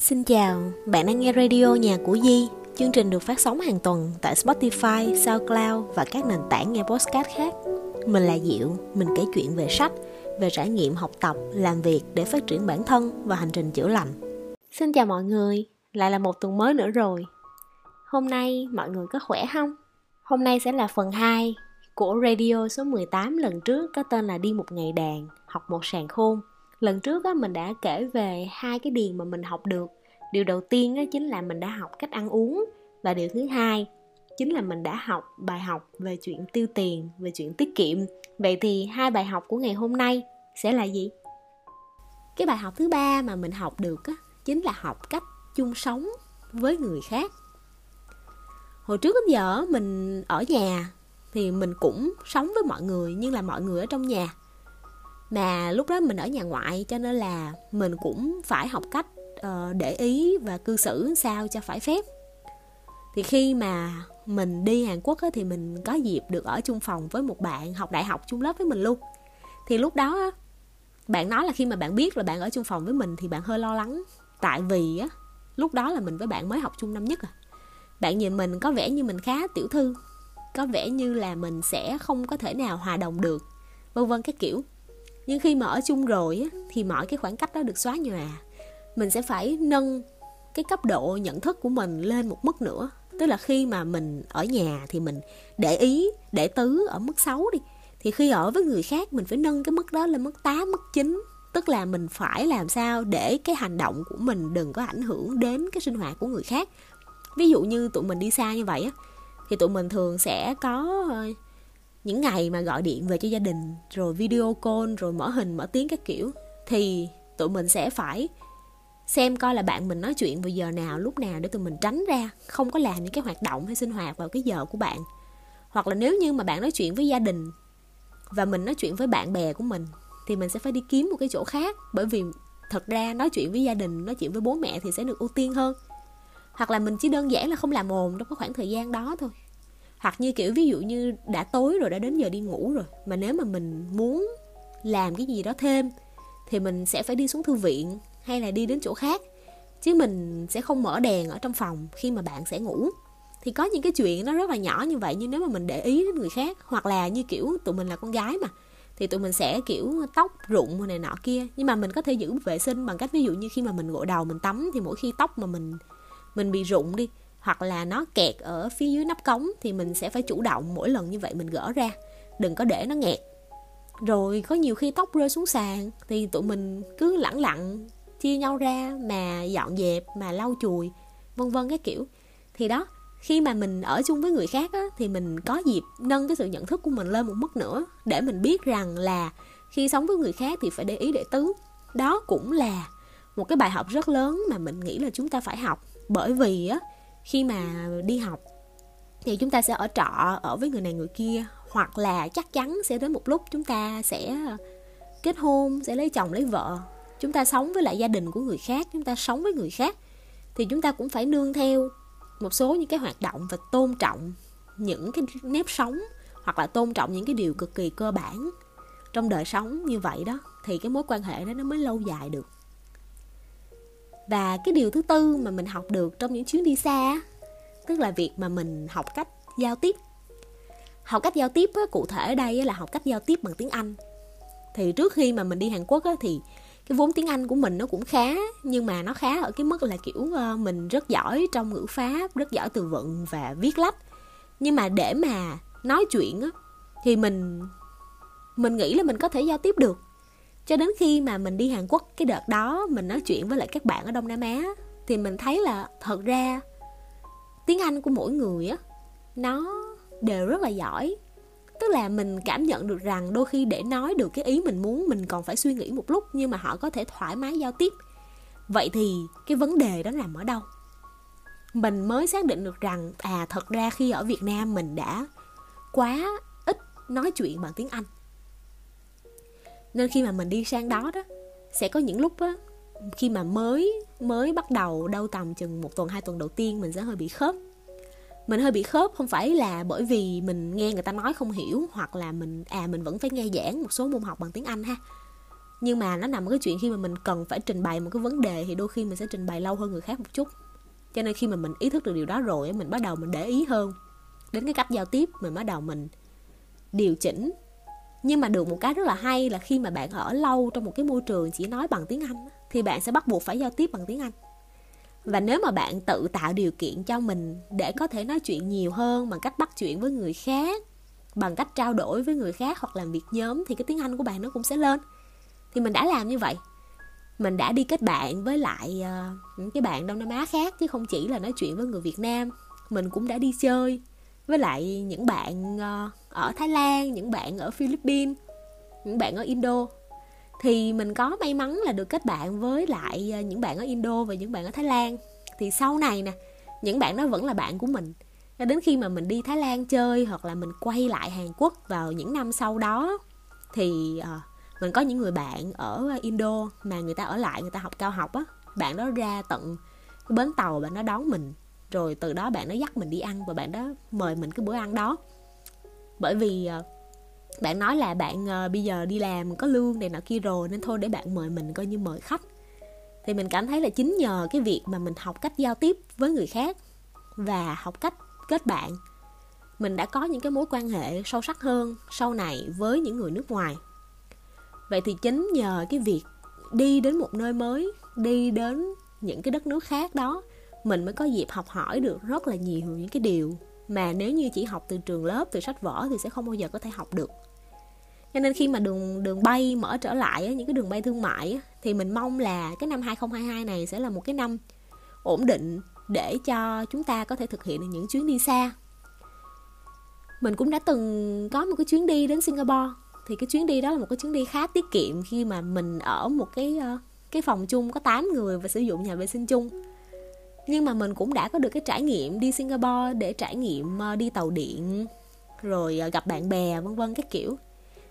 Xin chào, bạn đang nghe radio Nhà của Di. Chương trình được phát sóng hàng tuần tại Spotify, SoundCloud và các nền tảng nghe podcast khác. Mình là Diệu, mình kể chuyện về sách, về trải nghiệm học tập, làm việc để phát triển bản thân và hành trình chữa lành. Xin chào mọi người, lại là một tuần mới nữa rồi. Hôm nay mọi người có khỏe không? Hôm nay sẽ là phần 2 của radio số 18 lần trước có tên là Đi một ngày đàn, học một sàn khôn lần trước á, mình đã kể về hai cái điều mà mình học được. Điều đầu tiên á, chính là mình đã học cách ăn uống. Và điều thứ hai, chính là mình đã học bài học về chuyện tiêu tiền, về chuyện tiết kiệm. Vậy thì hai bài học của ngày hôm nay sẽ là gì? Cái bài học thứ ba mà mình học được á, chính là học cách chung sống với người khác. Hồi trước đến giờ mình ở nhà thì mình cũng sống với mọi người, nhưng là mọi người ở trong nhà mà lúc đó mình ở nhà ngoại cho nên là mình cũng phải học cách uh, để ý và cư xử sao cho phải phép. Thì khi mà mình đi Hàn Quốc á, thì mình có dịp được ở chung phòng với một bạn học đại học chung lớp với mình luôn. Thì lúc đó á, bạn nói là khi mà bạn biết là bạn ở chung phòng với mình thì bạn hơi lo lắng. Tại vì á lúc đó là mình với bạn mới học chung năm nhất à. Bạn nhìn mình có vẻ như mình khá tiểu thư có vẻ như là mình sẽ không có thể nào hòa đồng được vân vân cái kiểu nhưng khi mà ở chung rồi thì mọi cái khoảng cách đó được xóa nhòa. Mình sẽ phải nâng cái cấp độ nhận thức của mình lên một mức nữa. Tức là khi mà mình ở nhà thì mình để ý để tứ ở mức 6 đi. Thì khi ở với người khác mình phải nâng cái mức đó lên mức 8, mức 9 tức là mình phải làm sao để cái hành động của mình đừng có ảnh hưởng đến cái sinh hoạt của người khác. Ví dụ như tụi mình đi xa như vậy á thì tụi mình thường sẽ có ờ, những ngày mà gọi điện về cho gia đình, rồi video call, rồi mở hình, mở tiếng các kiểu, thì tụi mình sẽ phải xem coi là bạn mình nói chuyện vào giờ nào, lúc nào để tụi mình tránh ra, không có làm những cái hoạt động hay sinh hoạt vào cái giờ của bạn. Hoặc là nếu như mà bạn nói chuyện với gia đình và mình nói chuyện với bạn bè của mình, thì mình sẽ phải đi kiếm một cái chỗ khác. Bởi vì thật ra nói chuyện với gia đình, nói chuyện với bố mẹ thì sẽ được ưu tiên hơn. Hoặc là mình chỉ đơn giản là không làm ồn trong cái khoảng thời gian đó thôi hoặc như kiểu ví dụ như đã tối rồi, đã đến giờ đi ngủ rồi, mà nếu mà mình muốn làm cái gì đó thêm thì mình sẽ phải đi xuống thư viện hay là đi đến chỗ khác. Chứ mình sẽ không mở đèn ở trong phòng khi mà bạn sẽ ngủ. Thì có những cái chuyện nó rất là nhỏ như vậy nhưng nếu mà mình để ý đến người khác, hoặc là như kiểu tụi mình là con gái mà, thì tụi mình sẽ kiểu tóc rụng này nọ kia. Nhưng mà mình có thể giữ vệ sinh bằng cách ví dụ như khi mà mình gội đầu, mình tắm thì mỗi khi tóc mà mình mình bị rụng đi hoặc là nó kẹt ở phía dưới nắp cống thì mình sẽ phải chủ động mỗi lần như vậy mình gỡ ra. Đừng có để nó nghẹt. Rồi có nhiều khi tóc rơi xuống sàn thì tụi mình cứ lẳng lặng chia nhau ra mà dọn dẹp mà lau chùi vân vân cái kiểu. Thì đó khi mà mình ở chung với người khác á, thì mình có dịp nâng cái sự nhận thức của mình lên một mức nữa để mình biết rằng là khi sống với người khác thì phải để ý để tứ. Đó cũng là một cái bài học rất lớn mà mình nghĩ là chúng ta phải học. Bởi vì á khi mà đi học, thì chúng ta sẽ ở trọ ở với người này người kia, hoặc là chắc chắn sẽ đến một lúc chúng ta sẽ kết hôn, sẽ lấy chồng, lấy vợ. Chúng ta sống với lại gia đình của người khác, chúng ta sống với người khác, thì chúng ta cũng phải nương theo một số những cái hoạt động và tôn trọng những cái nếp sống, hoặc là tôn trọng những cái điều cực kỳ cơ bản trong đời sống như vậy đó. Thì cái mối quan hệ đó nó mới lâu dài được và cái điều thứ tư mà mình học được trong những chuyến đi xa tức là việc mà mình học cách giao tiếp. Học cách giao tiếp á, cụ thể ở đây là học cách giao tiếp bằng tiếng anh. Thì trước khi mà mình đi hàn quốc á, thì cái vốn tiếng anh của mình nó cũng khá nhưng mà nó khá ở cái mức là kiểu ờ, mình rất giỏi trong ngữ pháp rất giỏi từ vựng và viết lách. Nhưng mà để mà nói chuyện á, thì mình mình nghĩ là mình có thể giao tiếp được cho đến khi mà mình đi Hàn Quốc cái đợt đó, mình nói chuyện với lại các bạn ở Đông Nam Á, thì mình thấy là thật ra tiếng Anh của mỗi người á, nó đều rất là giỏi. Tức là mình cảm nhận được rằng đôi khi để nói được cái ý mình muốn, mình còn phải suy nghĩ một lúc nhưng mà họ có thể thoải mái giao tiếp. Vậy thì cái vấn đề đó nằm ở đâu? Mình mới xác định được rằng à thật ra khi ở việt nam mình đã quá ít nói chuyện bằng tiếng anh nên khi mà mình đi sang đó đó, sẽ có những lúc á, khi mà mới mới bắt đầu đâu tầm chừng một tuần, hai tuần đầu tiên mình sẽ hơi bị khớp. Mình hơi bị khớp không phải là bởi vì mình nghe người ta nói không hiểu, hoặc là mình à mình vẫn phải nghe giảng một số môn học bằng tiếng anh ha. Nhưng mà nó nằm ở cái chuyện khi mà mình cần phải trình bày một cái vấn đề thì đôi khi mình sẽ trình bày lâu hơn người khác một chút. Cho nên khi mà mình ý thức được điều đó rồi mình bắt đầu mình để ý hơn. Đến cái cách giao tiếp, mình bắt đầu mình điều chỉnh nhưng mà được một cái rất là hay là khi mà bạn ở lâu trong một cái môi trường chỉ nói bằng tiếng anh thì bạn sẽ bắt buộc phải giao tiếp bằng tiếng anh. Và nếu mà bạn tự tạo điều kiện cho mình để có thể nói chuyện nhiều hơn bằng cách bắt chuyện với người khác bằng cách trao đổi với người khác hoặc làm việc nhóm thì cái tiếng anh của bạn nó cũng sẽ lên. Thì mình đã làm như vậy. Mình đã đi kết bạn với lại uh, những cái bạn đông nam á khác chứ không chỉ là nói chuyện với người việt nam. Mình cũng đã đi chơi với lại những bạn ờ, ở thái lan, những bạn ở philippines, những bạn ở indo. Thì mình có may mắn là được kết bạn với lại ờ, những bạn ở indo và những bạn ở thái lan. Thì sau này nè, những bạn đó vẫn là bạn của mình. Đến khi mà mình đi thái lan chơi hoặc là mình quay lại hàn quốc vào những năm sau đó, thì ờ, mình có những người bạn ở Indo mà người ta ở lại, người ta học cao học á. Bạn đó ra tận cái bến tàu bạn đó đón mình rồi từ đó bạn nó dắt mình đi ăn và bạn đó mời mình cái bữa ăn đó. Bởi vì ờ, bạn nói là bạn ờ, bây giờ đi làm có lương này nọ kia rồi nên thôi để bạn mời mình coi như mời khách. Thì mình cảm thấy là chính nhờ cái việc mà mình học cách giao tiếp với người khác và học cách kết bạn, mình đã có những cái mối quan hệ sâu sắc hơn sau này với những người nước ngoài. Vậy thì chính nhờ cái việc đi đến một nơi mới, đi đến những cái đất nước khác đó mình mới có dịp học hỏi được rất là nhiều những cái điều mà nếu như chỉ học từ trường lớp, từ sách vở thì sẽ không bao giờ có thể học được. Cho nên khi mà đường đường bay mở trở lại những cái đường bay thương mại thì mình mong là cái năm 2022 này sẽ là một cái năm ổn định để cho chúng ta có thể thực hiện được những chuyến đi xa. Mình cũng đã từng có một cái chuyến đi đến Singapore, thì cái chuyến đi đó là một cái chuyến đi khá tiết kiệm khi mà mình ở một cái ờ, cái phòng chung có 8 người và sử dụng nhà vệ sinh chung nhưng mà mình cũng đã có được cái trải nghiệm đi Singapore để trải nghiệm ờ, đi tàu điện, rồi ờ, gặp bạn bè, vân vân, các kiểu.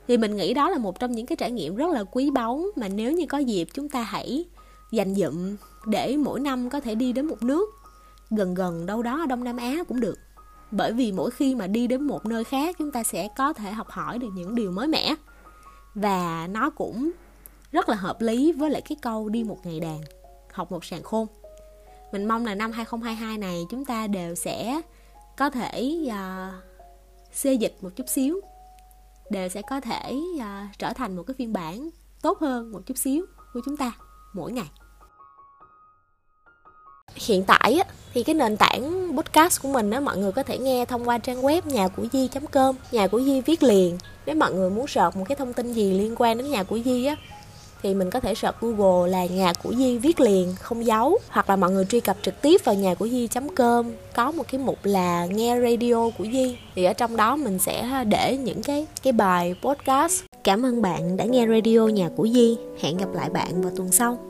Thì mình nghĩ đó là một trong những cái trải nghiệm rất là quý báu mà nếu như có dịp chúng ta hãy dành dụm để mỗi năm có thể đi đến một nước, gần gần đâu đó ở Đông Nam Á cũng được. Bởi vì mỗi khi mà đi đến một nơi khác, chúng ta sẽ có thể học hỏi được những điều mới mẻ. Và nó cũng rất là hợp lý với lại cái câu đi một ngày đàn, học một sàn khôn mình mong là năm 2022 này chúng ta đều sẽ có thể uh, xê dịch một chút xíu đều sẽ có thể uh, trở thành một cái phiên bản tốt hơn một chút xíu của chúng ta mỗi ngày. Hiện tại á, thì cái nền tảng podcast của mình á mọi người có thể nghe thông qua trang web nhà của di com nhà của di viết liền. Nếu mọi người muốn search một cái thông tin gì liên quan đến nhà của di á thì mình có thể search Google là nhà của Di viết liền, không giấu hoặc là mọi người truy cập trực tiếp vào nhà của Di.com có một cái mục là nghe radio của Di thì ở trong đó mình sẽ để những cái cái bài podcast. Cảm ơn bạn đã nghe radio nhà của Di. Hẹn gặp lại bạn vào tuần sau.